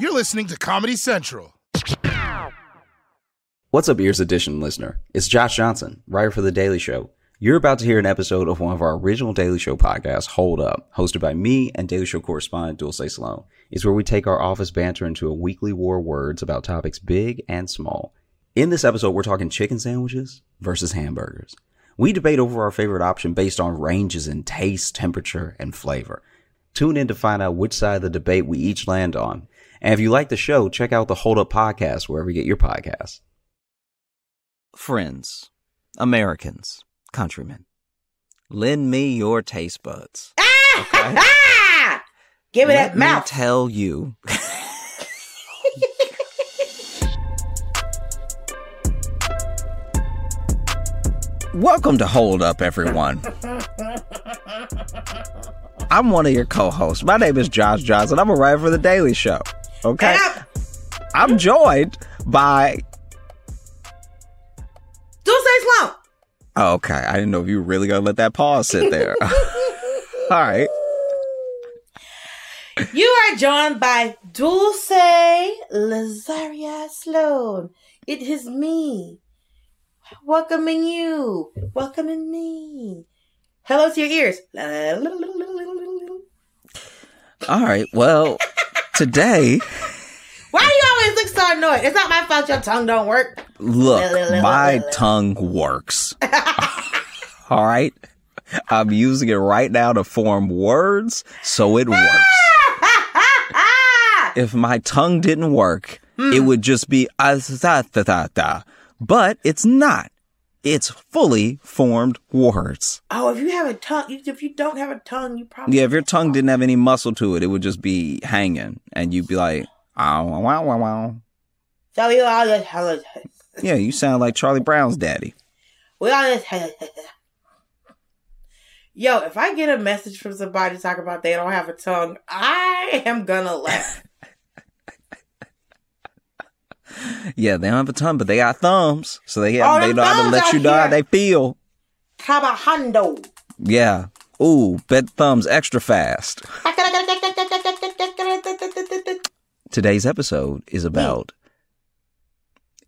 You're listening to Comedy Central. What's up, Ears Edition listener? It's Josh Johnson, writer for The Daily Show. You're about to hear an episode of one of our original Daily Show podcasts, Hold Up, hosted by me and Daily Show correspondent Dulce Sloan. It's where we take our office banter into a weekly war of words about topics big and small. In this episode, we're talking chicken sandwiches versus hamburgers. We debate over our favorite option based on ranges in taste, temperature, and flavor. Tune in to find out which side of the debate we each land on. And if you like the show, check out the Hold Up podcast wherever you get your podcasts. Friends, Americans, countrymen, lend me your taste buds. Ah! Okay? Give me Let that mouth. me tell you. Welcome to Hold Up, everyone. I'm one of your co-hosts. My name is Josh Johnson. I'm a writer for The Daily Show. Okay? And I'm- joined by Dulce Slump. Oh, okay. I didn't know if you were really gonna let that pause sit there. All right. You are joined by Dulce Lazaria Sloan. It is me. Welcoming you. Welcoming me. Hello to your ears. All right. Well, today, Why do you always look so annoyed? It's not my fault your tongue don't work. look, my tongue works. All right. I'm using it right now to form words, so it works. If my tongue didn't work, it would just be ah, da da da da. But it's not. It's fully formed words. Oh, if you have a tongue, if you don't have a tongue, you probably Yeah, if your tongue didn't have any muscle to it, it would just be hanging, and you'd be like, "Ow, wow, wow, wow." So we all just hella Yeah, you sound like Charlie Brown's daddy. we all just Yo, if I get a message from somebody talking about they don't have a tongue, I am gonna laugh. Yeah, they don't have a tongue, but they got thumbs, so they have, Oh, they know how to let you know how they feel. Cabahando. Yeah. Ooh, bet thumbs extra fast. Today's episode is about,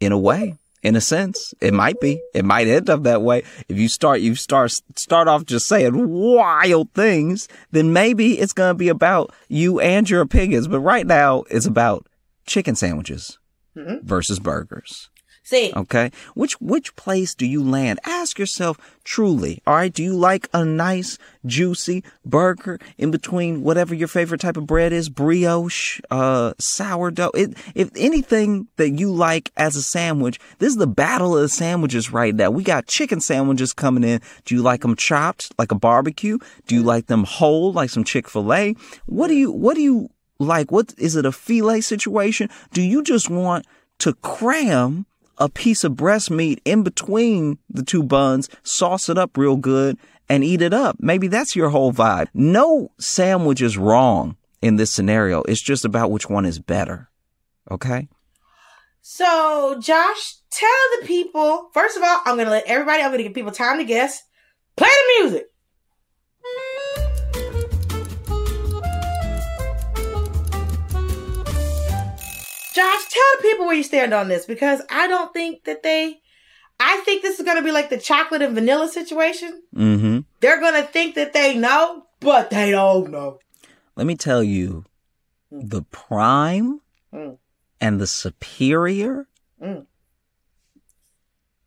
in a way, in a sense, it might be, it might end up that way. If you start, you start, start off just saying wild things, then maybe it's going to be about you and your opinions. But right now, it's about chicken sandwiches versus burgers. See, Okay. Which, which place do you land? Ask yourself truly. All right. Do you like a nice, juicy burger in between whatever your favorite type of bread is? Brioche, uh, sourdough. It, if anything that you like as a sandwich, this is the battle of the sandwiches right now. We got chicken sandwiches coming in. Do you like them chopped like a barbecue? Do you like them whole like some Chick-fil-A? What do you, what do you like? What is it a filet situation? Do you just want to cram a piece of breast meat in between the two buns, sauce it up real good, and eat it up. Maybe that's your whole vibe. No sandwich is wrong in this scenario. It's just about which one is better. Okay? so Josh, tell the people. First of all, I'm gonna let everybody. I'm gonna give people time to guess. Play the music. Josh, tell the people where you stand on this because I don't think that they. I think this is going to be like the chocolate and vanilla situation. Mm-hmm. They're going to think that they know, but they don't know. Let me tell you the prime Mm. and the superior.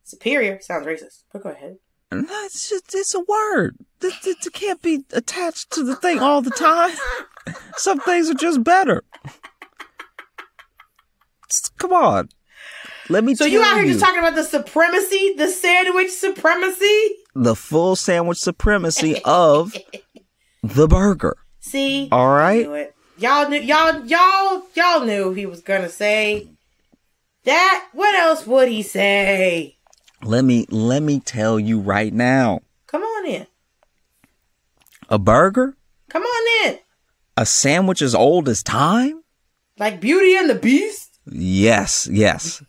Superior sounds racist, but go ahead. No, it's just it's a word. It, it, it can't be attached to the thing all the time. Some things are just better. Come on. Let me So tell you So you out here just talking about the supremacy, the sandwich supremacy? the full sandwich supremacy of the burger. See, all right. Y'all knew, y'all, y'all, y'all knew he was gonna say that. What else would he say? Let me let me tell you right now. Come on in. A burger, Come on in. a sandwich as old as time? Like Beauty and the Beast. Yes, yes.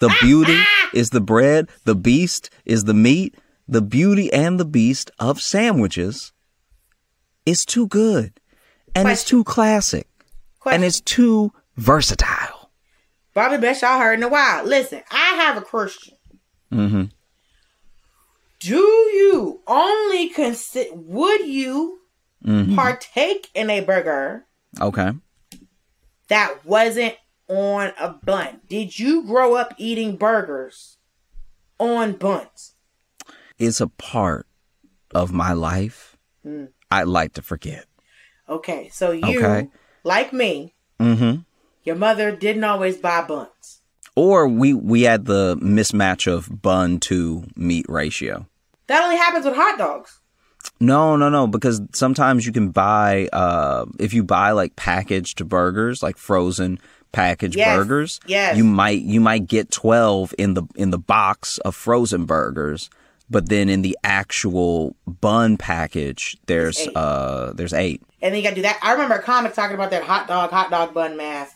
The beauty is the bread, the beast is the meat. The beauty and the beast of sandwiches is too good. And it's too classic. Question. And it's too versatile. Probably best y'all heard in a while. Listen, I have a question. Mm-hmm. Do you only consider? Would you Mm-hmm. partake in a burger Okay. that wasn't on a bun? Did you grow up eating burgers on buns? It's a part of my life Mm. I like to forget. Okay, so you, Okay. like me, Mm-hmm. your mother didn't always buy buns. Or we we had the mismatch of bun to meat ratio. That only happens with hot dogs. No, no, no. Because sometimes you can buy, uh, if you buy like packaged burgers, like frozen packaged Yes, burgers, yes. you might you might get twelve in the in the box of frozen burgers, but then in the actual bun package, there's uh there's eight. And then you gotta do that. I remember a comic talking about that hot dog, hot dog bun math.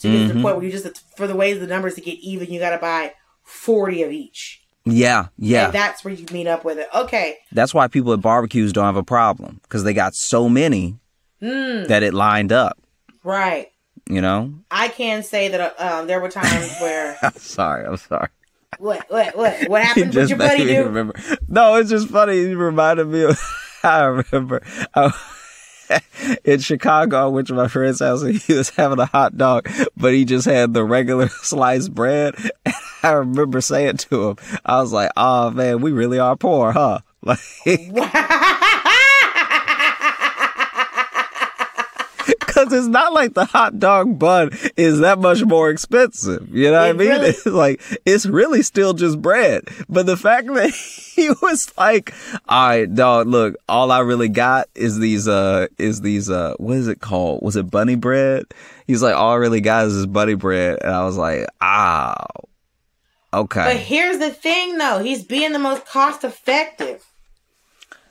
To get to the point where you just, for the ways the numbers to get even, you gotta buy 40 of each. Yeah, yeah. And that's where you meet up with it. Okay. That's why people at barbecues don't have a problem because they got so many Hmm. that it lined up. Right. You know. I can say that uh, um, there were times where I'm sorry. I'm sorry. what what what what happened? What your buddy do? remember. No, it's just funny. You reminded me of. I remember I, in Chicago. I went to my friend's house and he was having a hot dog, but he just had the regular sliced bread. And I remember saying to him, I was like, "Oh man, we really are poor, huh?" Like, because it's not like the hot dog bun is that much more expensive. You know what I mean? really- It's like it's really still just bread. But the fact that he was like, "All right, dog, look, all I really got is these uh is these uh what is it called? Was it bunny bread?" He's like, "All I really got is this bunny bread," and I was like, "Ah, okay, But here's the thing, though. He's being the most cost effective.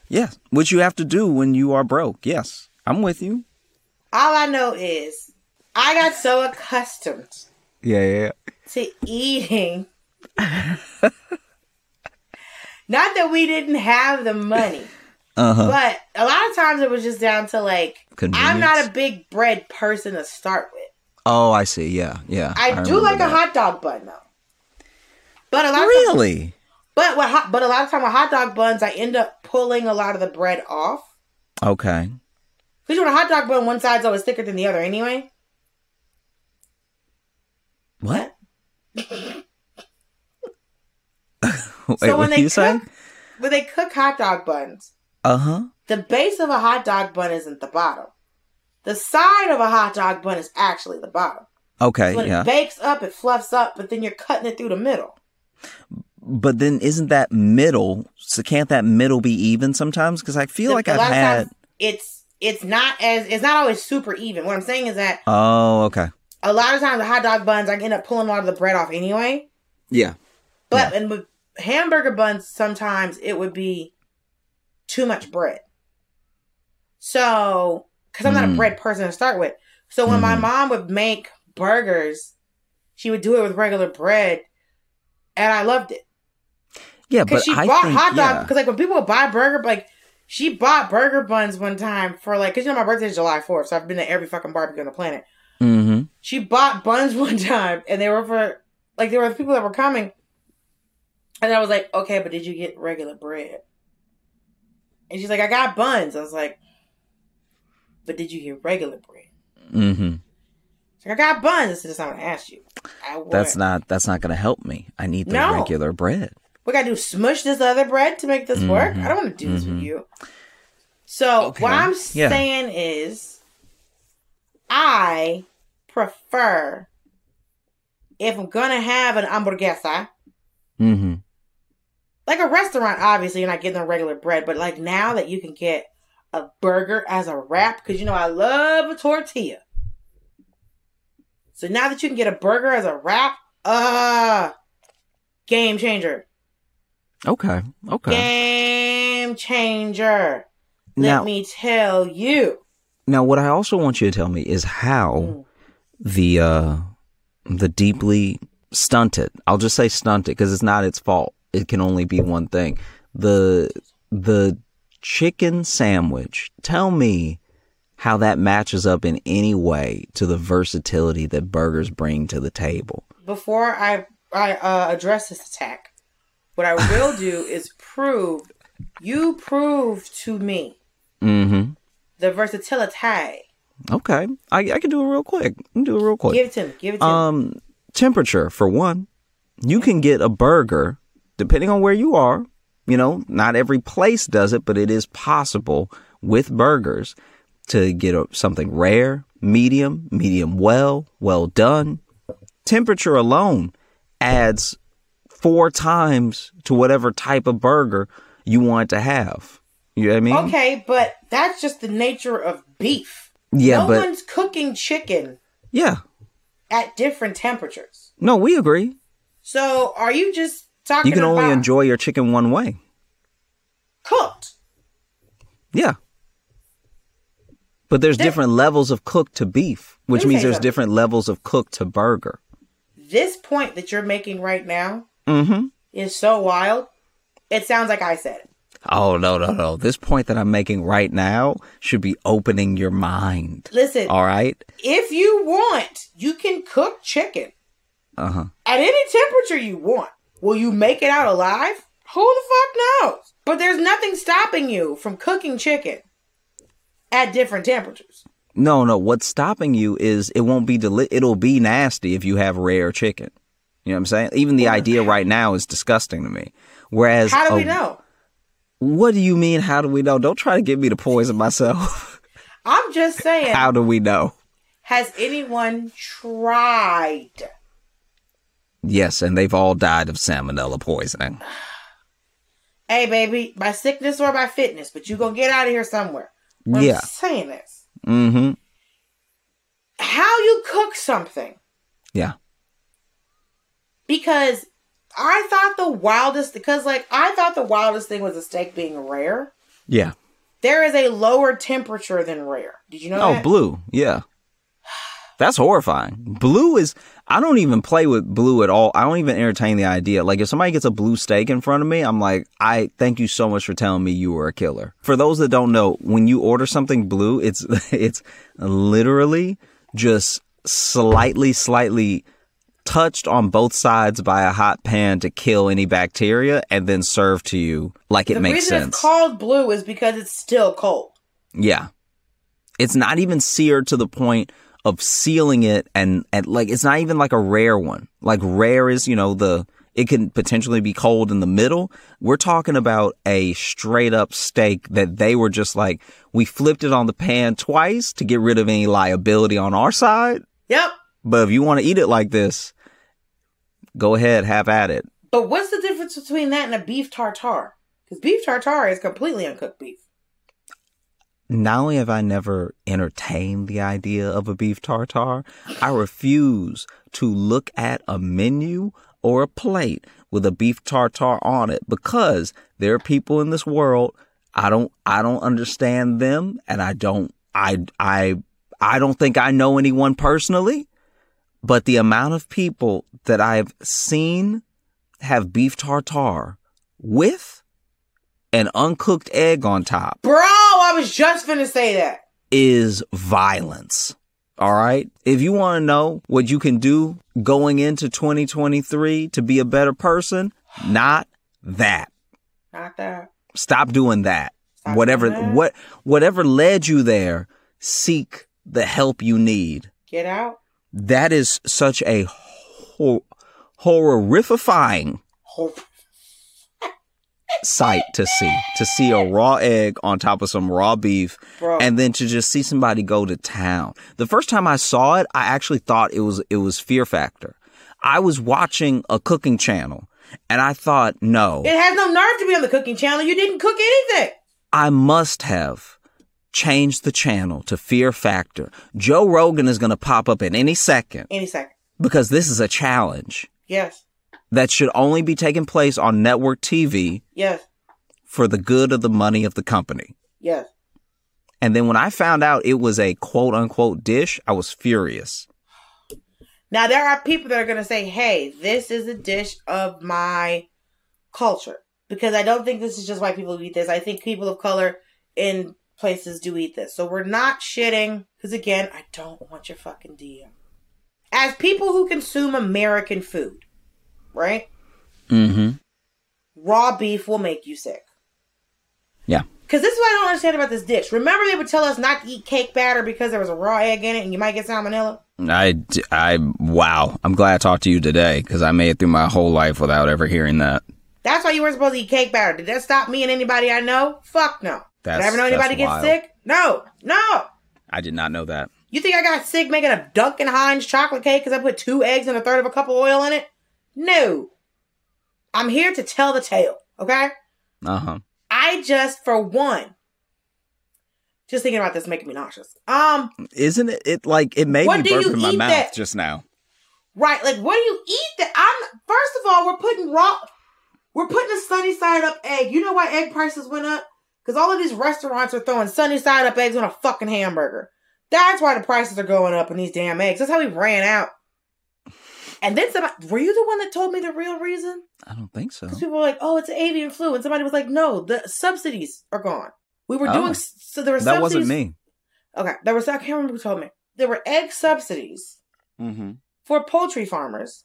yes." Which you have to do when you are broke. Yes, I'm with you. All I know is I got so accustomed Yeah, yeah. to eating. Not that we didn't have the money, Uh huh. but a lot of times it was just down to like, I'm not a big bread person to start with. Oh, I see. Yeah, yeah. I, do remember like a hot dog bun though. But a lot of times, Really? but what hot, but a lot of time with hot dog buns, I end up pulling a lot of the bread off. Okay. Because when a hot dog bun, one side's always thicker than the other anyway. What? Wait, so when what they you cook, when they cook hot dog buns, Uh huh. the base of a hot dog bun isn't the bottom. The side of a hot dog bun is actually the bottom. Okay. When yeah. it bakes up, it fluffs up, but then you're cutting it through the middle. but then isn't that middle? So can't that middle be even sometimes? Because I feel The- like I've had. it's it's not as it's not always super even. What I'm saying is that Oh, okay. a lot of times the hot dog buns I end up pulling a lot of the bread off anyway. Yeah. But and with hamburger buns, sometimes it would be too much bread. So, because I'm not a Mm. bread person to start with, so when my Mhm. mom would make burgers, she would do it with regular bread, and I loved it Yeah, but she I bought think hot dog. yeah. Because like when people would buy burger, like she bought burger buns one time for like, because you know my birthday is July 4th, so I've been to every fucking barbecue on the planet. Mm-hmm. She bought buns one time, and they were for like there were people that were coming. And I was like, okay, but did you get regular bread? And she's like, I got buns. I was like, but did you get regular bread? Mm-hmm. I got buns. This is not what I asked you. I That's not that's not gonna help me. I need the No. regular bread. We gotta do smush this other bread to make this work. I don't want to do this with you. So what I'm Mm-hmm. Yeah. saying is, I prefer if I'm gonna have an hamburguesa, Mm-hmm. like a restaurant. Obviously, you're not getting the regular bread, but like now that you can get a burger as a wrap, because you know I love a tortilla. So now that you can get a burger as a wrap, uh game changer. Okay. Okay. Game changer. Let me tell you. Now, what I also want you to tell me is how Mm. the uh, the deeply stunted. I'll just say stunted because it's not its fault. It can only be one thing. The the chicken sandwich. Tell me how that matches up in any way to the versatility that burgers bring to the table. Before I I uh, address this attack, what I will do is prove you prove to me Mm-hmm. the versatility. Okay, I I can do it real quick. I can do it real quick. Give it to me. Give it to me. Um, temperature for one. You can get a burger depending on where you are. You know, not every place does it, but it is possible with burgers to get a, something rare, medium, medium well, well done. Temperature alone adds four times to whatever type of burger you want to have. You know what I mean? Okay, but that's just the nature of beef. Yeah, no but one's cooking chicken yeah. at different temperatures. No, we agree. So are you just talking about You can only enjoy your chicken one way. cooked? Yeah. But there's There- different levels of cooked to beef, which me means there's something. different levels of cooked to burger. This point that you're making right now Mm-hmm. is so wild. It sounds like I said it. Oh no, no, no. This point that I'm making right now should be opening your mind. Listen, All right? if you want, you can cook chicken Uh-huh. at any temperature you want. Will you make it out alive? Who the fuck knows? But there's nothing stopping you from cooking chicken at different temperatures. No, no. What's stopping you is it won't be deli- it'll be nasty if you have rare chicken. You know what I'm saying? Even the idea right now is disgusting to me. Whereas How do we a- know? What do you mean how do we know? Don't try to get me to poison myself. I'm just saying, how do we know? has anyone tried? Yes, and they've all died of salmonella poisoning. Hey, baby, by sickness or by fitness, but you gonna get out of here somewhere. Yeah. I'm saying this. Mm-hmm. How you cook something Yeah. Because I thought the wildest because like I thought the wildest thing was a steak being rare. Yeah. There is a lower temperature than rare. Did you know Oh, that? blue. Yeah. That's horrifying. Blue is, I don't even play with blue at all. I don't even entertain the idea. Like, if somebody gets a blue steak in front of me, I'm like, I thank you so much for telling me you were a killer. For those that don't know, when you order something blue, it's, it's literally just slightly, slightly touched on both sides by a hot pan to kill any bacteria and then served to you like it the makes reason sense. it's called blue is because it's still cold. Yeah. It's not even seared to the point of sealing it and, and like it's not even like a rare one. Like rare is, you know, the it can potentially be cold in the middle. We're talking about a straight up steak that they were just like, we flipped it on the pan twice to get rid of any liability on our side. Yep. But if you want to eat it like this, go ahead, have at it. But what's the difference between that and a beef tartare? Because beef tartare is completely uncooked beef. not only have I never entertained the idea of a beef tartare, I refuse to look at a menu or a plate with a beef tartare on it because there are people in this world I don't I don't understand them and I don't I I I don't think I know anyone personally, but the amount of people that I've seen have beef tartare with an uncooked egg on top Bro, I was just finna say that. is violence. All right. If you want to know what you can do going into 2023 to be a better person, not that. Not that. Stop doing that. Stop whatever doing that. what whatever led you there, seek the help you need. Get out. That is such a hor- horrifying sight to see. To see a raw egg on top of some raw beef Bro. and then to just see somebody go to town. The first time I saw it, I actually thought it was it was Fear Factor. I was watching a cooking channel and I thought, no, It has no nerve to be on the cooking channel. You didn't cook anything. I must have changed the channel to Fear Factor. Joe Rogan is going to pop up at any second Any second. because this is a challenge Yes. that should only be taking place on network TV Yes. for the good of the money of the company. Yes. And then when I found out it was a quote unquote dish, I was furious. Now there are people that are going to say, "Hey, this is a dish of my culture," because I don't think this is just white people who eat this. I think people of color in places do eat this. So we're not shitting because again, I don't want your fucking DM. As people who consume American food, right? Mm-hmm. Raw beef will make you sick. Yeah. Because this is what I don't understand about this dish. Remember, they would tell us not to eat cake batter because there was a raw egg in it and you might get salmonella? I, I, wow. I'm glad I talked to you today because I made it through my whole life without ever hearing that. That's why you weren't supposed to eat cake batter. Did that stop me and anybody I know? Fuck no. Did That's- I ever know anybody get wild. sick? No. No. I did not know that. You think I got sick making a Duncan Hines chocolate cake because I put two eggs and a third of a cup of oil in it? No. I'm here to tell the tale, okay? Uh huh. I just, for one, just thinking about this making me nauseous. Um, Isn't it? It like it made me burp in my mouth that- just now. Right, like what do you eat that I'm first of all, we're putting raw we're putting a sunny side up egg. You know why egg prices went up? Because all of these restaurants are throwing sunny side up eggs on a fucking hamburger. That's why the prices are going up in these damn eggs. That's how we ran out. And then somebody were you the one that told me the real reason? I don't think so. Because people were like, oh, it's avian flu. And somebody was like, no, the subsidies are gone. We were Oh. doing so there were That wasn't me. Okay. There was I can't remember who told me. There were egg subsidies Mm-hmm. for poultry farmers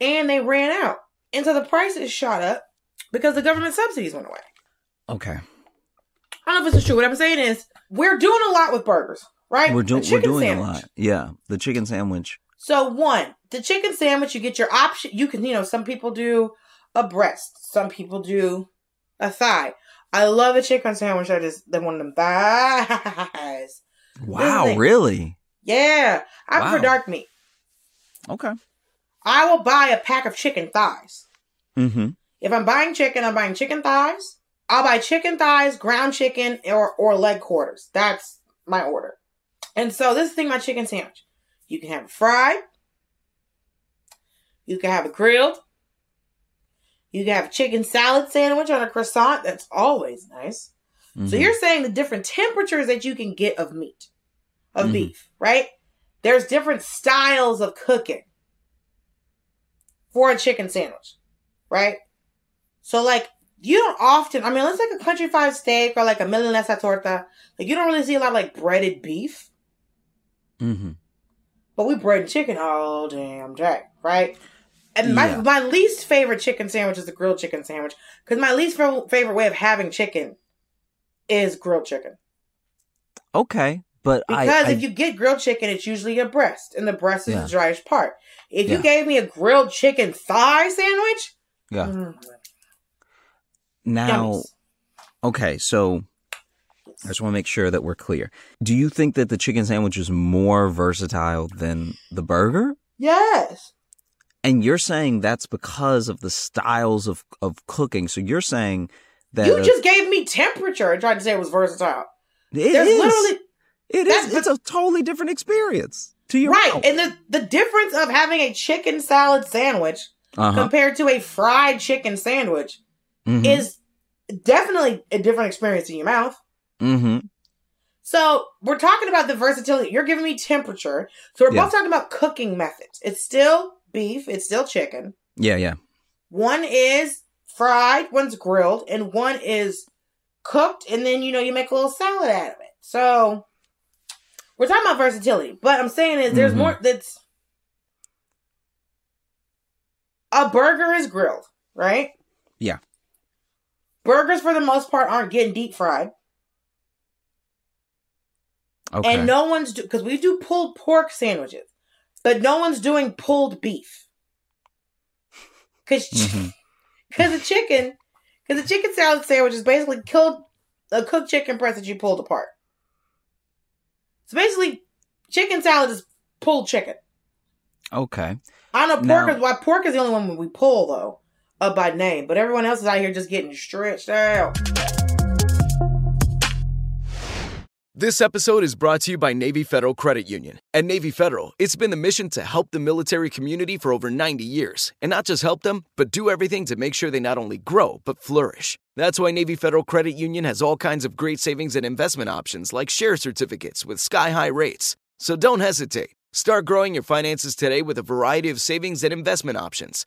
and they ran out. And so the prices shot up because the government subsidies went away. Okay. I don't know if this is true. What I'm saying is we're doing a lot with burgers, right? We're doing we're doing sandwich. a lot. Yeah, the chicken sandwich. So one, the chicken sandwich, you get your option. You can, you know, some people do a breast, some people do a thigh. I love a chicken sandwich that is the one of them thighs. Wow, really? Yeah, I prefer Wow. dark meat. Okay. I will buy a pack of chicken thighs. Mm-hmm. If I'm buying chicken, I'm buying chicken thighs. I'll buy chicken thighs, ground chicken, or or leg quarters. That's my order. And so this is the thing about chicken sandwich. You can have it fried. You can have it grilled. You can have a chicken salad sandwich on a croissant. That's always nice. So Mhm. you're saying the different temperatures that you can get of meat, of Mhm. beef, right? There's different styles of cooking for a chicken sandwich, right? So like you don't often, I mean, let's like a country fried steak or like a milanesa torta. Like you don't really see a lot of like breaded beef, Mm-hmm. but we bread and chicken all damn day, right? And my Yeah. my least favorite chicken sandwich is the grilled chicken sandwich because my least fa- favorite way of having chicken is grilled chicken. Okay, but Because I if you get grilled chicken, it's usually a breast, and the breast is Yeah. the driest part. If you gave me a grilled chicken thigh sandwich, yeah. mm, Now, yummies. okay, so I just want to make sure that we're clear. Do you think that the chicken sandwich is more versatile than the burger? yes, And you're saying that's because of the styles of, of cooking. So you're saying that you a- just gave me temperature and tried to say it was versatile. it There's is. literally It is. It's a totally different experience to your right, mouth. and the the difference of having a chicken salad sandwich uh-huh. compared to a fried chicken sandwich Mhm. is definitely a different experience in your mouth. Mhm. So we're talking about the versatility. You're giving me temperature. So we're Yeah. both talking about cooking methods. It's still beef, it's still chicken. Yeah, yeah. One is fried, one's grilled, and one is cooked, and then you know you make a little salad out of it. So we're talking about versatility. But I'm saying is there's Mhm. more that's a burger is grilled, right? Yeah. Burgers for the most part aren't getting deep fried. Okay. And no one's because we do pulled pork sandwiches. but no one's doing pulled beef. Because. Because mm-hmm. the chicken, because the chicken salad sandwich is basically killed a cooked chicken breast that you pulled apart. So basically, chicken salad is pulled chicken. Okay. I don't know pork Now- is why pork is the only one we pull though, up by name. But everyone else is out here just getting stretched out. This episode is brought to you by Navy Federal Credit Union. At Navy Federal, it's been the mission to help the military community for over 90 years. And not just help them, but do everything to make sure they not only grow, but flourish. That's why Navy Federal Credit Union has all kinds of great savings and investment options like share certificates with sky high rates. So don't hesitate. Start growing your finances today with a variety of savings and investment options.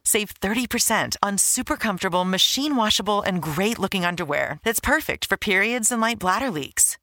Save 30% on super comfortable, machine washable, and great looking underwear that's perfect for periods and light bladder leaks.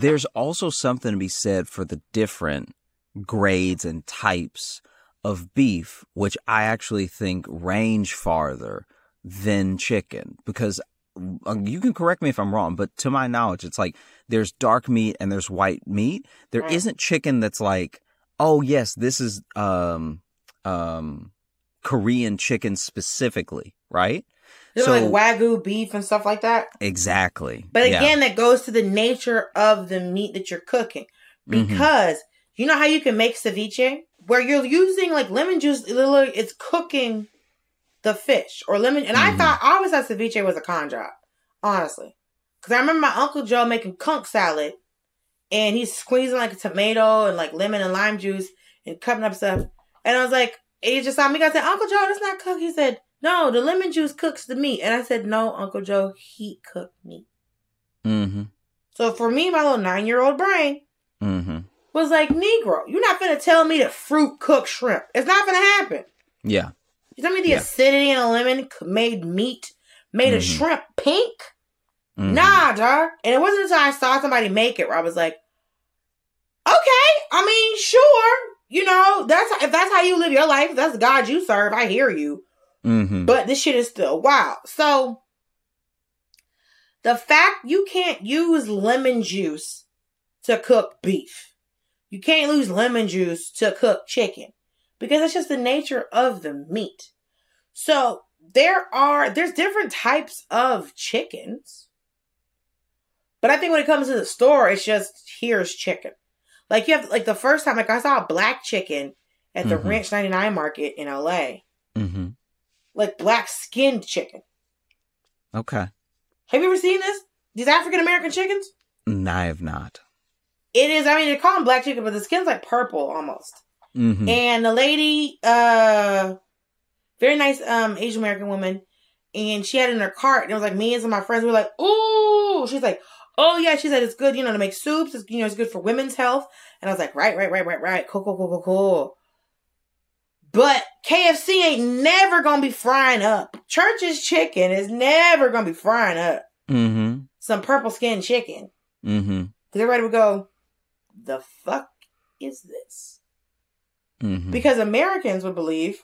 There's also something to be said for the different grades and types of beef, which I actually think range farther than chicken. Because uh, you can correct me if I'm wrong, but to my knowledge, it's like there's dark meat and there's white meat. There Right. not chicken that's like, oh yes, this is um um Korean chicken specifically, right? Know, like wagyu beef and stuff like that. exactly. But Yeah. again, that goes to the nature of the meat that you're cooking. Mhm. Because you know how you can make ceviche? Where you're using like lemon juice, literally it's cooking the fish or lemon. And I Mhm. thought, I always thought ceviche was a con job, honestly. Because I remember my Uncle Joe making conch salad and he's squeezing like a tomato and like lemon and lime juice and cutting up stuff. And I was like, he just saw me. I said, Uncle Joe, that's not cooked. He said, no, the lemon juice cooks the meat. And I said, no, Uncle Joe, he cooked meat. Mm-hmm. So for me, my little nine year old brain Mm-hmm. was like, Negro, you're not gonna tell me that fruit cook shrimp. It's not gonna happen. Yeah. You tell me the Yeah. acidity in a lemon made meat, made a Mhm. shrimp pink? Mhm. Nah, dog. And it wasn't until I saw somebody make it where I was like, okay, I mean, sure. You know, that's if that's how you live your life, that's the God you serve, I hear you. Mm-hmm. But this shit is still wild. So the fact you can't use lemon juice to cook beef. You can't use lemon juice to cook chicken because it's just the nature of the meat. So there are there's different types of chickens. But I think when it comes to the store, it's just here's chicken. Like you have like the first time, like I saw a black chicken at the Mhm. Ranch 99 market in LA Mm-hmm. Like black skinned chicken. Okay. Have you ever seen this? These African American chickens? No, I have not. It is, I mean, they call them black chicken, but the skin's like purple almost. Mm-hmm. And the lady, uh, very nice um Asian American woman, and she had it in her cart, and it was like me and some of my friends were like, ooh. She's like, oh yeah, she said it's good, you know, to make soups. It's you know, it's good for women's health. And I was like, right, right, right, right, right. Cool, cool, cool, cool, cool. But KFC ain't never gonna be frying up. Church's chicken is never gonna be frying up Mm-hmm. some purple skinned chicken. Mm-hmm. Because everybody would go, the fuck is this? Mm-hmm. Because Americans would believe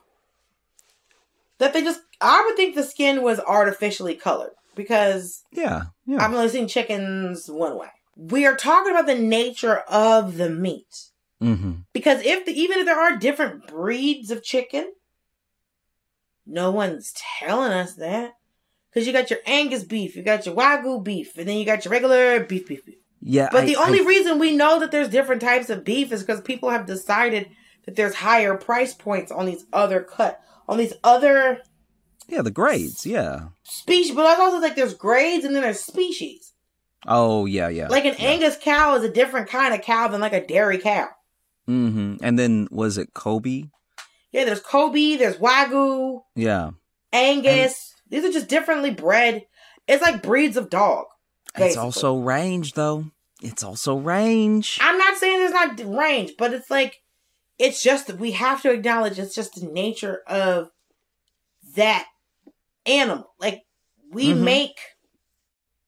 that they just, I would think the skin was artificially colored because yeah. Yeah. I've only seen chickens one way. We are talking about the nature of the meat. Mm-hmm. Because if the, even if there are different breeds of chicken, no one's telling us that. Because you got your Angus beef, you got your Wagyu beef, and then you got your regular beef, beef, beef. Yeah, But I- the only I- reason we know that there's different types of beef is because people have decided that there's higher price points on these other cut on these other yeah the grades. Yeah. species. But I also think there's grades and then there's species. Oh yeah, yeah. Like an yeah. Angus cow is a different kind of cow than like a dairy cow. Mm-hmm. And then was it Kobe? Yeah, there's Kobe, there's Wagyu, Yeah. Angus. These are just differently bred. It's like breeds of dog. It's also range though. It's also range. I'm not saying there's not range, but it's like it's just that we have to acknowledge it's just the nature of that animal. Like we Mhm. make,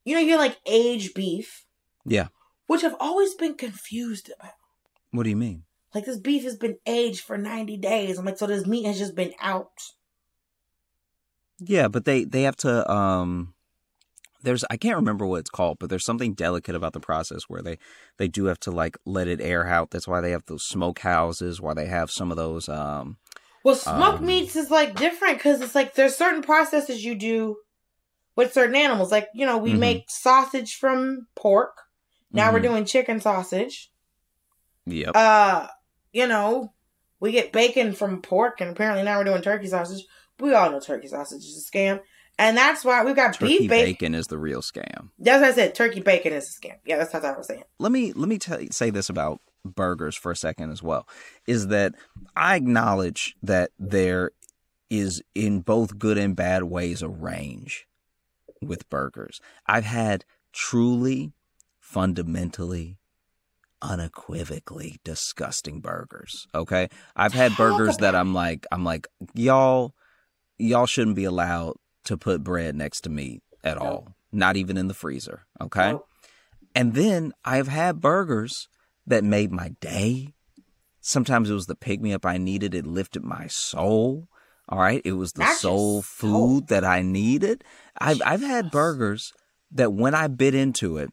you know, you're like aged beef, Yeah. which I've always been confused about. What do you mean? Like this beef has been aged for 90 days. I'm like, so this meat has just been out. Yeah, but they they have to um there's I can't remember what it's called, but there's something delicate about the process where they they do have to like let it air out. That's why they have those smoke houses, why they have some of those um Well, smoked Um, meats is like different because it's like there's certain processes you do with certain animals. Like, you know, we Mhm. make sausage from pork. Now we're Mhm. doing chicken sausage. yep. Uh, you know, we get bacon from pork, and apparently now we're doing turkey sausage. We all know turkey sausage is a scam, and that's why we've got Turkey beef bacon. bacon is the real scam. That's what I said. Turkey bacon is a scam. Yeah, that's what I was saying. let me let me tell you, say this about burgers for a second as well is that I acknowledge that there is in both good and bad ways a range with burgers. I've had truly fundamentally unequivocally disgusting burgers, okay? I've had burgers that I'm like I'm like y'all y'all shouldn't be allowed to put bread next to meat at No. all. Not even in the freezer, okay? And then I've had burgers that made my day. Sometimes it was the pick me up I needed. It lifted my soul. All right. It was the Not just soul soul. food that I needed. I've, I've had burgers that when I bit into it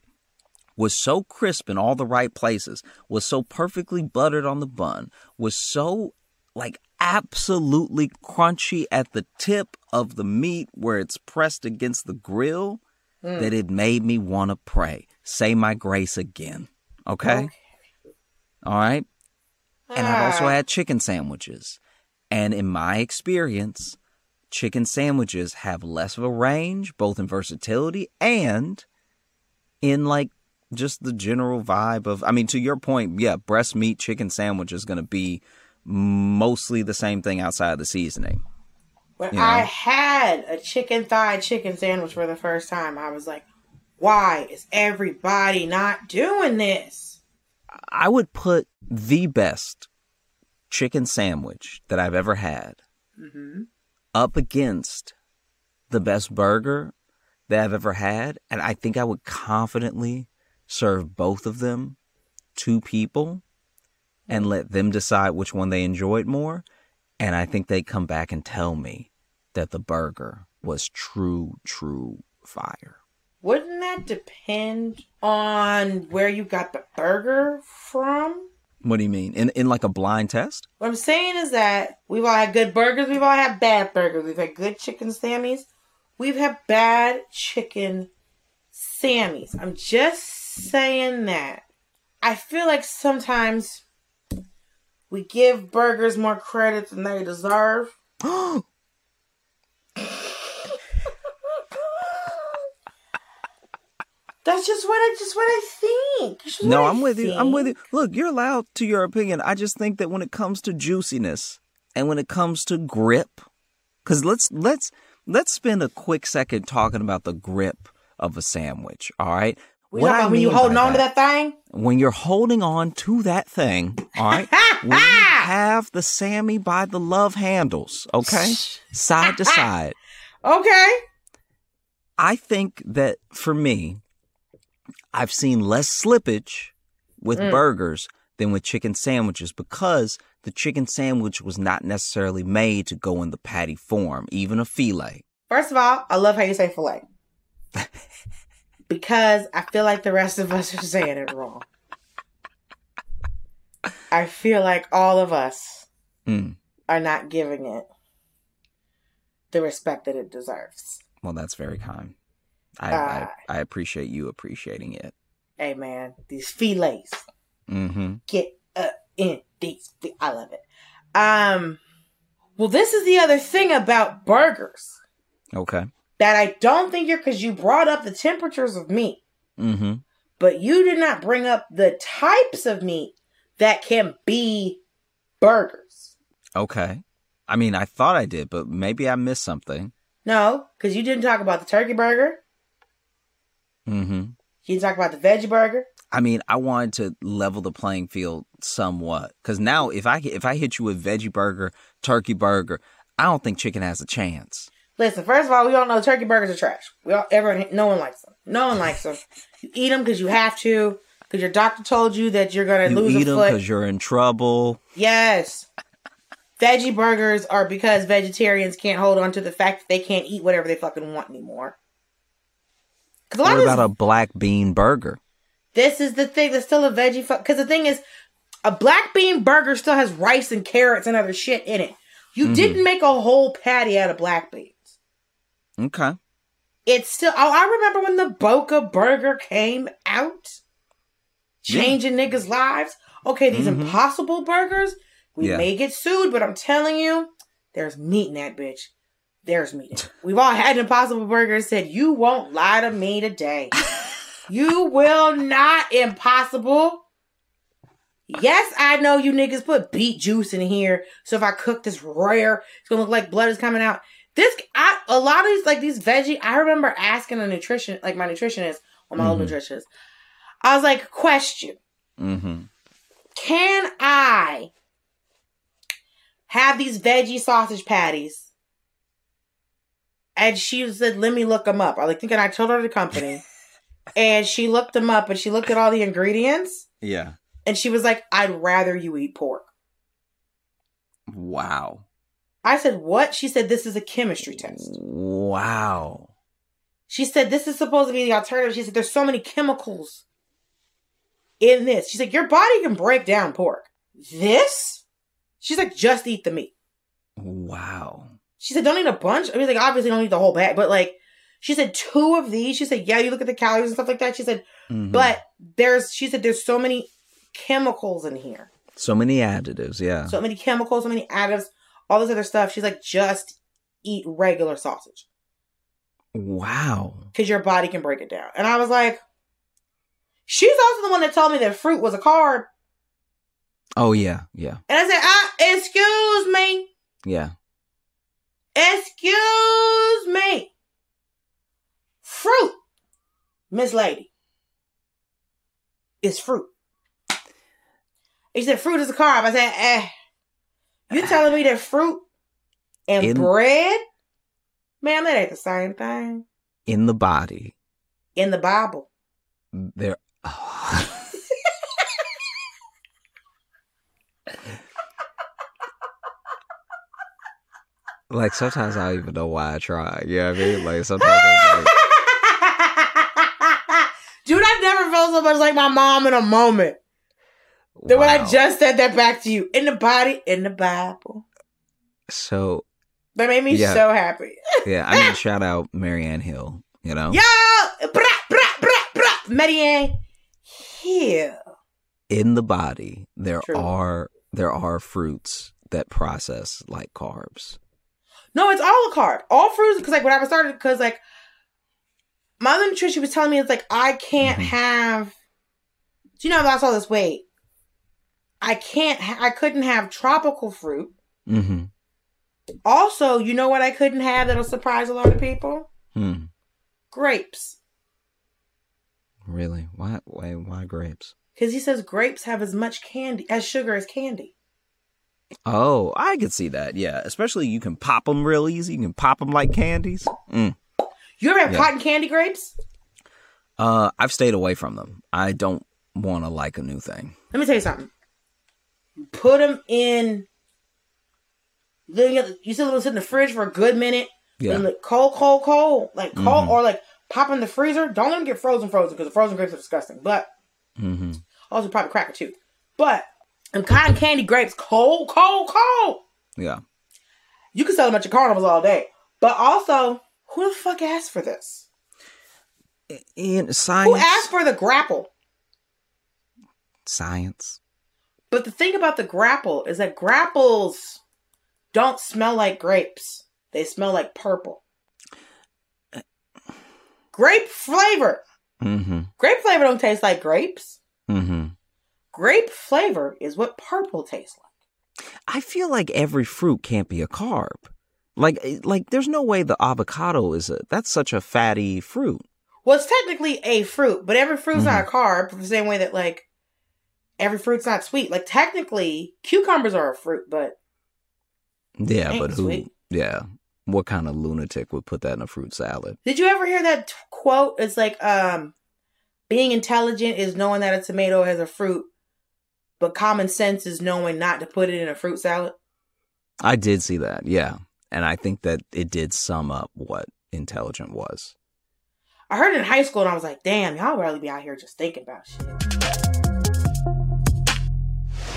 was so crisp in all the right places, was so perfectly buttered on the bun, was so like absolutely crunchy at the tip of the meat where it's pressed against the grill Mm. that it made me want to pray. Say my grace again. Okay? All right? And I've also Ah. had chicken sandwiches. And in my experience, chicken sandwiches have less of a range, both in versatility and in like just the general vibe of, I mean, to your point, yeah, breast meat chicken sandwich is going to be mostly the same thing outside of the seasoning. When You know? I had a chicken thigh chicken sandwich for the first time, I was like, why is everybody not doing this? I would put the best chicken sandwich that I've ever had Mm-hmm. up against the best burger that I've ever had. And I think I would confidently serve both of them to people and hmm. let them decide which one they enjoyed more. And I think they'd come back and tell me that the burger was true, true fire. Wouldn't that depend on where you got the burger from? What do you mean? In in like a blind test? What I'm saying is that we've all had good burgers, we've all had bad burgers. We've had good chicken sammies, we've had bad chicken sammies. I'm just saying that. I feel like sometimes we give burgers more credit than they deserve. That's just what I just what I think. No, what I I'm with you. I'm with you. Look, you're allowed to your opinion. I just think that when it comes to juiciness and when it comes to grip, because let's let's let's spend a quick second talking about the grip of a sandwich. All right. We What I about when you holding on to that thing? when you're holding on to that thing, all right, when you have the Sammy by the love handles, okay, side to side. Okay. I think that for me, I've seen less slippage with Mm. burgers than with chicken sandwiches because the chicken sandwich was not necessarily made to go in the patty form, even a filet. First of all, I love how you say filet. because I feel like the rest of us are saying it wrong. I feel like all of us Mm. are not giving it the respect that it deserves. Well, that's very kind. I, Uh, I I appreciate you appreciating it. Hey man, these fillets. Mm-hmm. Get up in these. I love it. Um. Well, this is the other thing about burgers Okay. That I don't think you're because you brought up the temperatures of meat, Mm-hmm. but you did not bring up the types of meat that can be burgers. Okay. I mean, I thought I did, but maybe I missed something. No, because you didn't talk about the turkey burger. Mm-hmm. You didn't talk about the veggie burger. I mean, I wanted to level the playing field somewhat because now if I if I hit you with veggie burger, turkey burger, I don't think chicken has a chance. Listen, first of all, we all know turkey burgers are trash. We all, everyone, no one likes them. No one likes them. You eat them because you have to, because your doctor told you that you're gonna You lose eat a them foot. because you're in trouble. Yes. Veggie burgers are because vegetarians can't hold on to the fact that they can't eat whatever they fucking want anymore. A lot What about this, a black bean burger? this is the thing that's still a veggie fuck. Because the thing is, a black bean burger still has rice and carrots and other shit in it. You Mm-hmm. didn't make a whole patty out of black beans. Okay. It's still. Oh, I remember when the Boca Burger came out, Yeah. changing niggas' lives. Okay, these Mhm. Impossible Burgers, we Yeah. may get sued, but I'm telling you, there's meat in that bitch. There's meat. We've all had Impossible Burgers. Said you won't lie to me today. you will not. Impossible. Yes, I know you niggas put beet juice in here, so if I cook this rare, it's gonna look like blood is coming out. This, I, a lot of these, like these veggie, I remember asking a nutrition, like my nutritionist, or my old Mhm. nutritionist, I was like, question, Mm-hmm. can I have these veggie sausage patties? And she said, let me look them up. I like thinking I told her the company. and she looked them up and she looked at all the ingredients Yeah. and she was like, I'd rather you eat pork. Wow. I said, what? She said, this is a chemistry test. Wow. She said, this is supposed to be the alternative. She said, there's so many chemicals in this. She's like, your body can break down pork. This? She's like, just eat the meat. Wow. She said, don't eat a bunch. I mean, like, obviously don't eat the whole bag, but like, she said two of these. She said, yeah, you look at the calories and stuff like that. She said, Mhm. but there's, she said, there's so many chemicals in here. so many additives. Yeah. So many chemicals, so many additives, all this other stuff. She's like, just eat regular sausage wow. because your body can break it down. And I was like, she's also the one that told me that fruit was a carb. Oh yeah. Yeah. And I said, ah, excuse me. Yeah. Excuse me. Fruit, Miss Lady, is fruit. He said fruit is a carb. I said, eh. You telling me that fruit and In- bread? Man, that ain't the same thing. In the body, In the Bible. there. like sometimes I don't even know why I try. You know what I mean? Like sometimes I'm like, Dude, I've never felt so much like my mom in a moment. Than when I just said that back to you. In the body, in the Bible. So That made me Yeah. so happy. yeah, I mean, shout out Marianne Hill. You know, Yo! Brah, brah, brah, brah. Marianne Hill. in the body there True. are there are fruits that process like carbs. No, it's all a carb. All fruits, because like when I started, because like my other nutrition was telling me it's like I can't Mhm. have. Do you know I lost all this weight? I can't. I couldn't have tropical fruit. Mm-hmm. Also, you know what I couldn't have that'll surprise a lot of people? Hmm. Grapes, Really? Why? Why? Why grapes? because he says grapes have as much candy as sugar as candy. Oh, I could see that. Yeah, especially you can pop them real easy. You can pop them like candies. Mm. You ever have Yeah. cotton candy grapes? Uh, I've stayed away from them. I don't want to like a new thing. Let me tell you something. Put them in. You still them sit in the fridge for a good minute. Yeah. And like cold, cold, cold, like cold, Mhm. or like pop in the freezer. Don't let them get frozen, frozen, because the frozen grapes are disgusting. But Mm-hmm. also probably crack a tooth. But them cotton candy grapes, cold, cold, cold. Yeah. You can sell them at your carnivals all day. But also, who the fuck asked for this? In science. Who asked for the grapple? Science. But the thing about the grapple is that grapples don't smell like grapes. They smell like purple. Grape flavor. Mm-hmm. Grape flavor don't taste like grapes. Mm-hmm. Grape flavor is what purple tastes like. I feel like every fruit can't be a carb. Like, eh, like there's no way the avocado is a. That's such a fatty fruit. Well, it's technically a fruit, but every fruit's not a carb the same way that like every fruit's not sweet. Like technically, cucumbers are a fruit, but Yeah, but who? sweet. Yeah, what kind of lunatic would put that in a fruit salad? Did you ever hear that t- quote? It's like, um, being intelligent is knowing that a tomato has a fruit, but common sense is knowing not to put it in a fruit salad. I did see that. Yeah, and I think that it did sum up what intelligent was. I heard it in high school and I was like, damn, y'all really be out here just thinking about shit.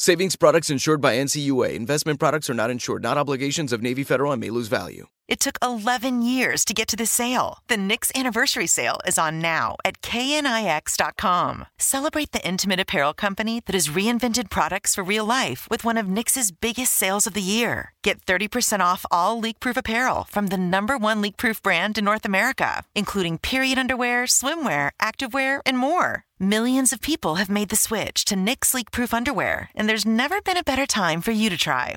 Savings products insured by NCUA. Investment products are not insured, not obligations of Navy Federal and may lose value. It took 11 years to get to this sale. The Knix anniversary sale is on now at knix.com. Celebrate the intimate apparel company that has reinvented products for real life with one of Knix's biggest sales of the year. Get 30% off all leak-proof apparel from the number one leak-proof brand in North America, including period underwear, swimwear, activewear, and more. Millions of people have made the switch to Knix leak-proof underwear, and there's never been a better time for you to try.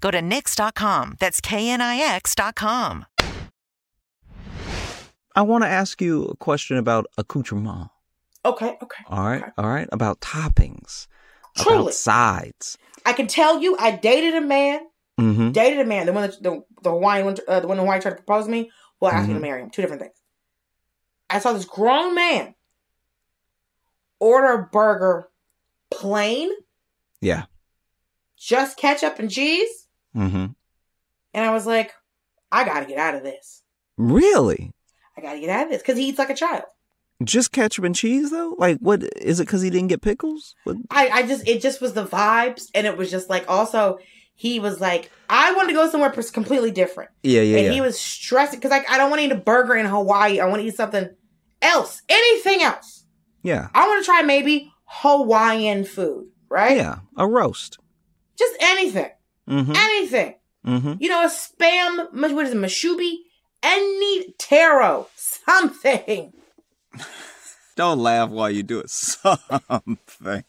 Go to Knix.com. That's KNIX.com. I want to ask you a question about accoutrement. Okay, okay. All right, okay. all right, about toppings, Truly. about sides. I can tell you, I dated a man, Mm-hmm. dated a man, the one that the, the Hawaiian one, uh, the one in Hawaii tried to propose to me. Well, asked me to marry him. Two different things. I saw this grown man order a burger plain, Yeah. just ketchup and cheese, Mm-hmm. and I was like, I gotta get out of this. Really? I gotta get out of this because he eats like a child. Just ketchup and cheese though? Like, what is it? Because he didn't get pickles? What? I, I just it just was the vibes, and it was just like also he was like, I want to go somewhere completely different. Yeah, yeah, and yeah. he was stressing because like I don't want to eat a burger in Hawaii. I want to eat something else, anything else. yeah, I want to try maybe Hawaiian food, right? yeah. A roast. Just anything, Mm-hmm. anything. Mm-hmm. You know, a spam. What is it? musubi. Any taro, something. Don't laugh while you do it. Something.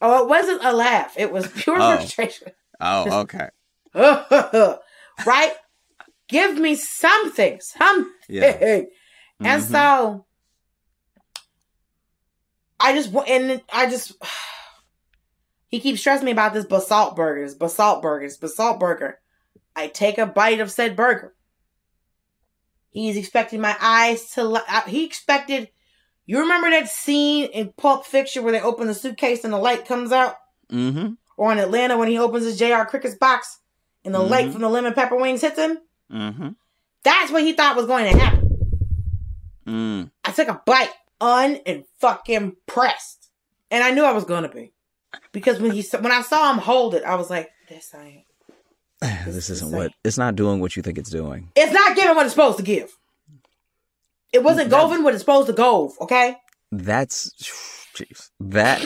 Oh, it wasn't a laugh. It was pure Oh. frustration. Oh, okay. right? Give me something, something. Yeah. And Mhm. so I just and I just he keeps stressing me about this basalt burgers, basalt burgers, basalt burger. I take a bite of said burger. He's expecting my eyes to. li- uh, He expected. You remember that scene in Pulp Fiction where they open the suitcase and the light comes out? Mm-hmm. or in Atlanta when he opens his J.R. Cricket's box and the light Mhm. from the lemon pepper wings hits him. Mm-hmm. That's what he thought was going to happen. Mm. I took a bite, un and fucking pressed, and I knew I was going to be because when he when I saw him hold it, I was like, "This ain't. This is isn't what it's not doing what you think it's doing. It's not giving what it's supposed to give. It wasn't That- goving what it's supposed to go. Okay, That's jeez. That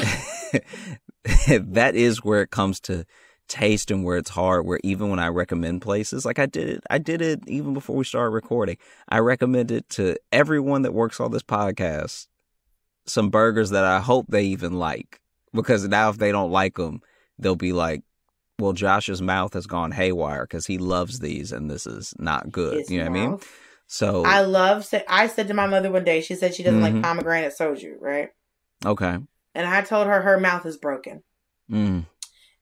that is where it comes to taste and where it's hard. Where even when I recommend places, like I did it, I did it even before we started recording. I recommend it to everyone that works on this podcast. Some burgers that I hope they even like, because now if they don't like them, they'll be like, well, Josh's mouth has gone haywire because he loves these, and this is not good. His you know what I mean? So I love. I said to my mother one day. She said she doesn't Mhm. like pomegranate soju, right? okay. And I told her her mouth is broken, Mm.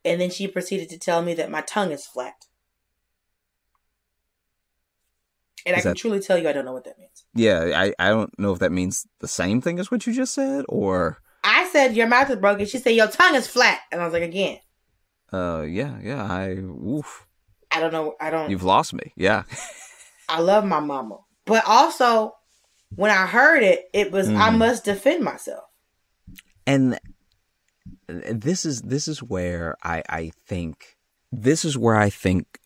and then she proceeded to tell me that my tongue is flat. And I can that- truly tell you, I don't know what that means. Yeah, I, I don't know if that means the same thing as what you just said, or I said your mouth is broken. She said your tongue is flat, and I was like, again, uh, yeah, yeah. I oof, I don't know. I don't. you've lost me. Yeah. I love my mama, but also when I heard it, it was I Mhm. must defend myself. and this is this is where I I think this is where I think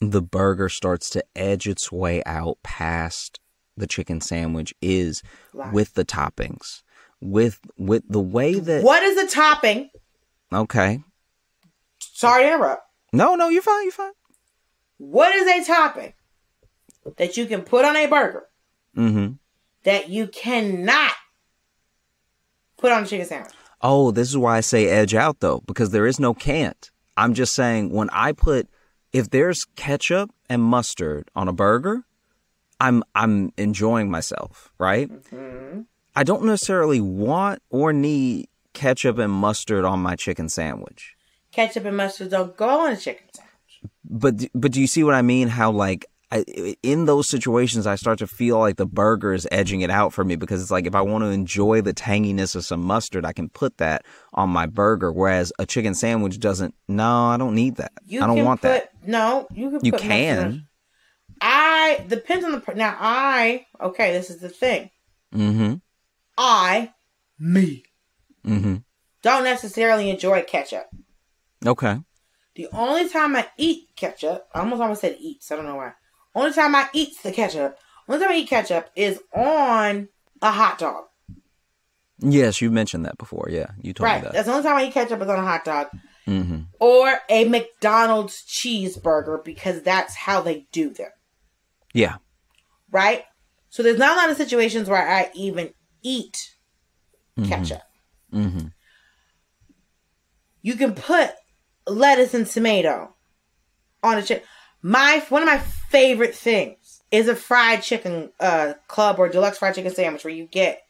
the burger starts to edge its way out past the chicken sandwich is with the toppings with with the way that what is a topping? okay Sorry to interrupt. no no you're fine you're fine What is a topping that you can put on a burger mm-hmm that you cannot put on a chicken sandwich? Oh, this is why I say edge out though, because there is no can't. I'm just saying when I put if there's ketchup and mustard on a burger, I'm I'm enjoying myself, right? I don't necessarily want or need ketchup and mustard on my chicken sandwich. Ketchup and mustard don't go on a chicken sandwich. But but do you see what I mean? How like I, in those situations, I start to feel like the burger is edging it out for me because it's like if I want to enjoy the tanginess of some mustard, I can put that on my burger. Whereas a chicken sandwich doesn't. No, I don't need that. You I don't want put, that. No, you can. You put mustard can. I depends on the now. I okay. This is the thing. Mm-hmm. I me Mm-hmm. don't necessarily enjoy ketchup. Okay. The only time I eat ketchup, I almost almost said eats. I don't know why. Only time I eat the ketchup, only time I eat ketchup is on a hot dog. Yes, you mentioned that before. Yeah, you told Right. me that. That's the only time I eat ketchup is on a hot dog Mm-hmm. or a McDonald's cheeseburger because that's how they do them. Yeah. Right. So there's not a lot of situations where I even eat ketchup. Mm-hmm. You can put lettuce and tomato on a chicken. My one of my favorite things is a fried chicken uh club or deluxe fried chicken sandwich where you get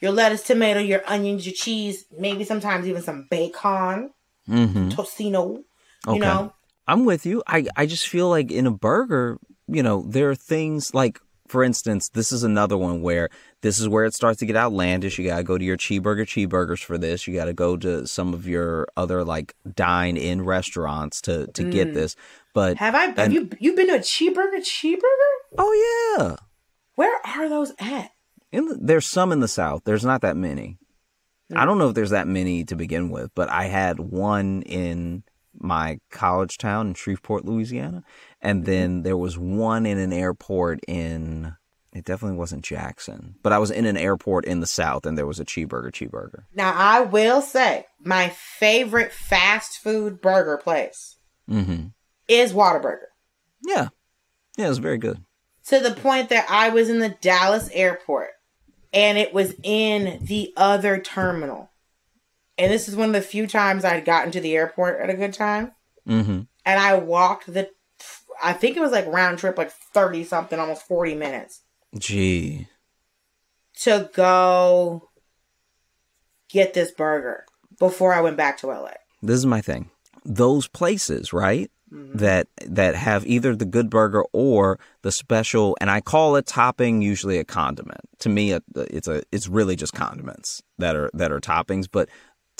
your lettuce, tomato, your onions, your cheese, maybe sometimes even some bacon, Mm-hmm. tocino. You Okay. know, I'm with you. I, I just feel like in a burger, you know, there are things like, for instance, this is another one where this is where it starts to get outlandish. You got to go to your cheeseburger cheeseburgers for this. You got to go to some of your other like dine in restaurants to, to Mm. get this. But, have I? Have and- you you been to a cheeseburger? Cheeseburger? oh, yeah. Where are those at? In the, there's some in the South. There's not that many. I don't know if there's that many to begin with, but I had one in my college town in Shreveport, Louisiana, and then there was one in an airport in. It definitely wasn't Jackson, but I was in an airport in the South, and there was a cheeseburger, cheeseburger. Now I will say my favorite fast food burger place Mm-hmm. is Whataburger. Yeah, yeah, it was very good. to the point that I was in the Dallas airport and it was in the other terminal. And this is one of the few times I'd gotten to the airport at a good time. Mm-hmm. And I walked the, I think it was like round trip, like 30 something, almost 40 minutes Gee, to go get this burger before I went back to LA. this is my thing. Those places, right? That that have either the good burger or the special, and I call it topping usually a condiment. To me, it- it's a it's really just condiments that are that are toppings. But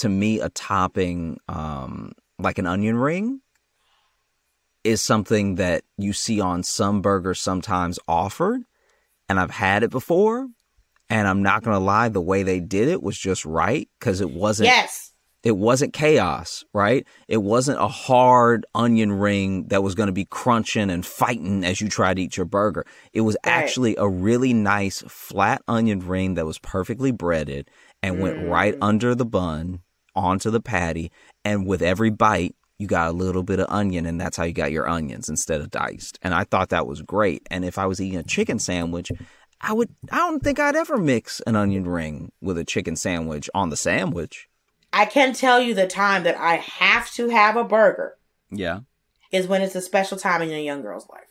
to me, a topping um, like an onion ring is something that you see on some burgers sometimes offered, and I've had it before. And I'm not gonna lie, the way they did it was just right because it wasn't Yes. it wasn't chaos, right? It wasn't a hard onion ring that was going to be crunching and fighting as you tried to eat your burger. It was Right. actually a really nice flat onion ring that was perfectly breaded and went right under the bun onto the patty. And with every bite, you got a little bit of onion, and that's how you got your onions instead of diced. And I thought that was great. And if I was eating a chicken sandwich, I would. I don't think I'd ever mix an onion ring with a chicken sandwich on the sandwich. I can tell you the time that I have to have a burger Yeah. is when it's a special time in a young girl's life.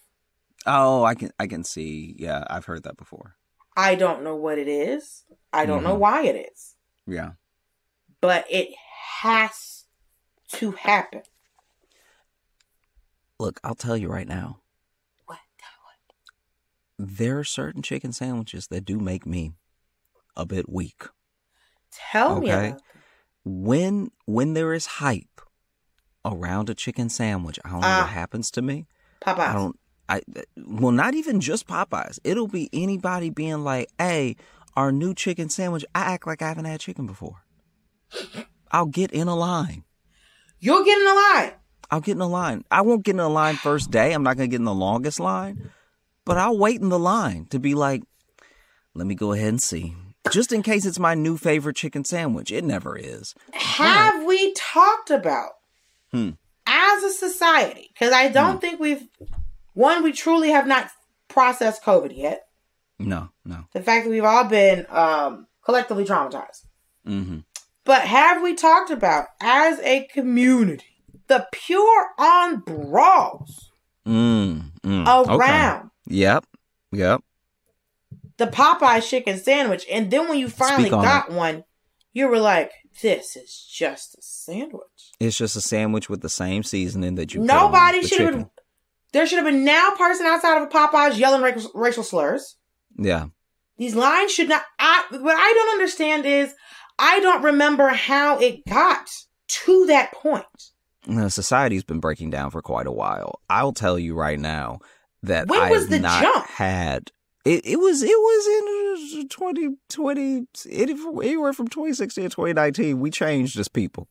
Oh, I can I can see. Yeah, I've heard that before. I don't know what it is. I don't know Mhm. why it is, Yeah. But it has to happen. Look, I'll tell you right now. What? There are certain chicken sandwiches that do make me a bit weak. Tell me Okay. When when there is hype around a chicken sandwich, I don't know Ah. what happens to me. Popeyes. I don't. I well, not even just Popeyes. It'll be anybody being like, "Hey, our new chicken sandwich." I act like I haven't had chicken before. I'll get in a line. You'll get in the line. I'll get in a line. I won't get in a line first day. I'm not gonna get in the longest line, but I'll wait in the line to be like, "Let me go ahead and see." Just in case it's my new favorite chicken sandwich. It never is. Have we talked about Hmm. as a society? Because I don't think we've one, we truly have not processed COVID yet. No, no. The fact that we've all been um, collectively traumatized. Mm-hmm. But have we talked about as a community the pure on brawls Mm, mm. Okay. around Yep. Yep. the Popeye chicken sandwich? And then when you finally on got one, you were like, this is just a sandwich. It's just a sandwich with the same seasoning that you. Nobody should have been. There should have been now person outside of a Popeyes yelling racial, racial slurs. Yeah. These lines should not. I what I don't understand is I don't remember how it got to that point. Society's been breaking down for quite a while. I'll tell you right now that When I was the not jump? had. It, it was it was in uh, 2020 it, anywhere from 2016 to 2019 we changed as people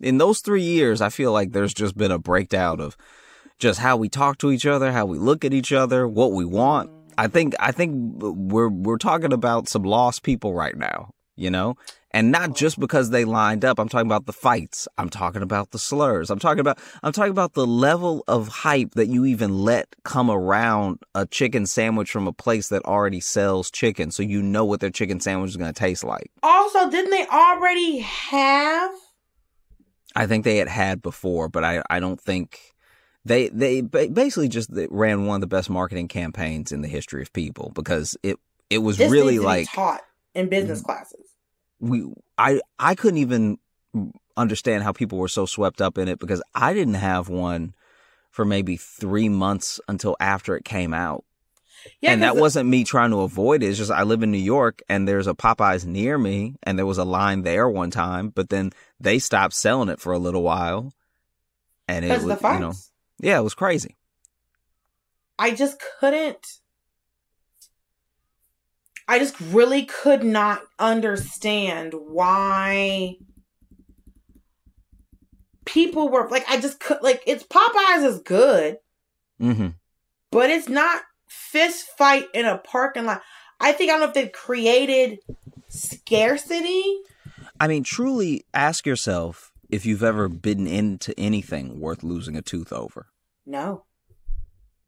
in those three years i feel like there's just been a breakdown of just how we talk to each other how we look at each other what we want i think i think we're we're talking about some lost people right now you know and not just because they lined up. I'm talking about the fights. I'm talking about the slurs. I'm talking about i'm talking about the level of hype that you even let come around a chicken sandwich from a place that already sells chicken. So you know what their chicken sandwich is going to taste like. Also, didn't they already have? i think they had had before but i i don't think they they basically just ran one of the best marketing campaigns in the history of people because it it was This really needs to be like taught in business mm-hmm. classes. We I I couldn't even understand how people were so swept up in it because I didn't have one for maybe 3 months until after it came out. Yeah, and that 'cause- wasn't me trying to avoid it. It's just I live in New York and there's a Popeyes near me and there was a line there one time, but then they stopped selling it for a little while. And it was, the you know, yeah, it was crazy. I just couldn't. I just really could not understand why people were like. I just could like. It's Popeyes is good, Mhm. but it's not fist fight in a parking lot. I think I don't know if they created scarcity. I mean, truly ask yourself if you've ever bitten into anything worth losing a tooth over. No.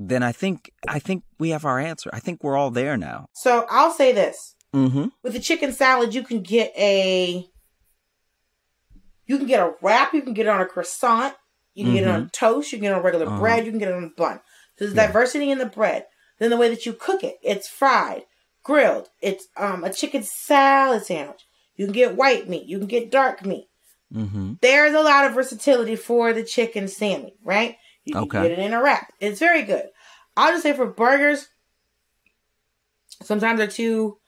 Then I think I think we have our answer. I think we're all there now. So I'll say this. Mm-hmm. with the chicken salad, you can get a you can get a wrap, you can get it on a croissant, you can get it on toast, you can get it on regular Uh-huh. bread, you can get it on a bun. So there's Yeah. diversity in the bread. Then the way that you cook it, it's fried, grilled. It's um a chicken salad sandwich. You can get white meat, you can get dark meat. Mm-hmm. There's a lot of versatility for the chicken sandwich, right? You Okay. get it in a wrap. It's very good. I'll just say for burgers, sometimes they're too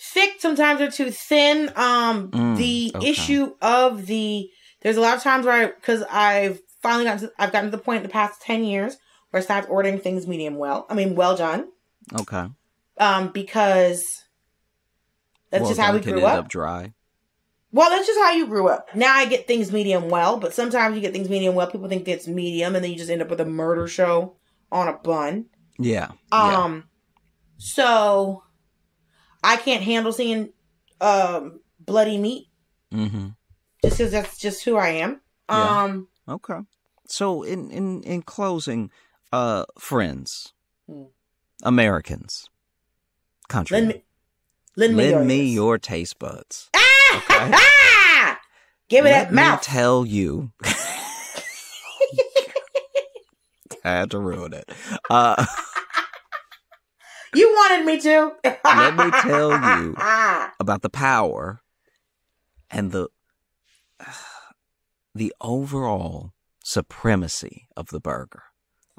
thick, sometimes they're too thin. Um, Mm, the okay. issue of the there's a lot of times where I because I've finally gotten to, I've gotten to the point in the past ten years where I stopped ordering things medium well. I mean well done. Okay. Um, because that's Well just how we grew up. up dry. Well, that's just how you grew up. Now I get things medium well, but sometimes you get things medium well. People think it's medium, and then you just end up with a murder show on a bun. Yeah. yeah. Um, so I can't handle seeing um bloody meat Mm-hmm. just because that's just who I am. Yeah. Um, Okay. So in in in closing, uh, friends, Hmm. Americans, country, lend me, lend me, lend me your taste buds. Ah! Okay. Give me Let that mouth. tell you. I had to ruin it. Uh, you wanted me to. Let me tell you. about the power and the the overall supremacy of the burger.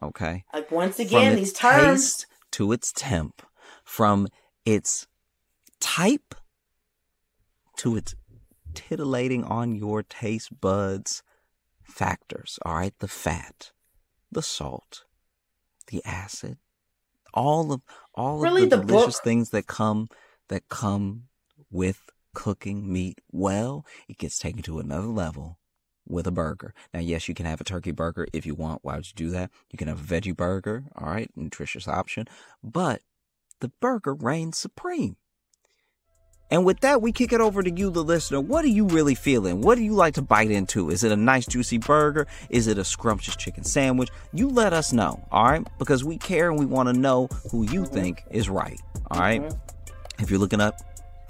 Okay? Like once again, these terms. taste to its temp, from its type to its titillating on your taste buds factors. All right, the fat, the salt, the acid, all of all Really, of the, the delicious book- things that come that come with cooking meat well, it gets taken to another level with a burger. Now, yes, you can have a turkey burger if you want. Why would you do that? You can have a veggie burger, all right, nutritious option, but the burger reigns supreme. And with that, we kick it over to you, the listener. What are you really feeling? What do you like to bite into? Is it a nice, juicy burger? Is it a scrumptious chicken sandwich? You let us know, all right? Because we care and we want to know who you think is right, all right? Mm-hmm. If you're looking up,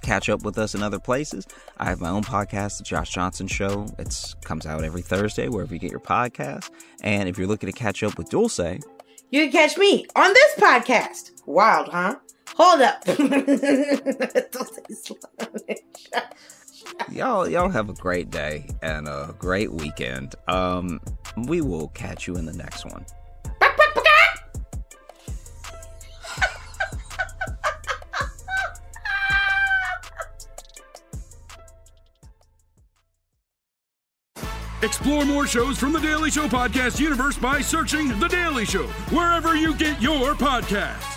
catch up with us in other places. I have my own podcast, The Josh Johnson Show. It comes out every Thursday, wherever you get your podcast. And if you're looking to catch up with Dulcé, You can catch me on this podcast. Wild, huh? Hold up. Don't say slow. y'all y'all have a great day and a great weekend. Um, we will catch you in the next one. Explore more shows from the Daily Show podcast universe by searching The Daily Show wherever you get your podcasts.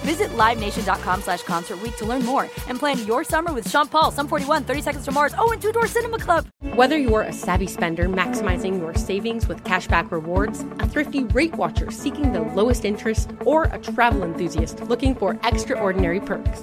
Visit LiveNation.com slash Concert to learn more and plan your summer with Sean Paul, Sum 41, 30 Seconds to Mars, oh, and Two Door Cinema Club. Whether you're a savvy spender maximizing your savings with cashback rewards, a thrifty rate watcher seeking the lowest interest, or a travel enthusiast looking for extraordinary perks,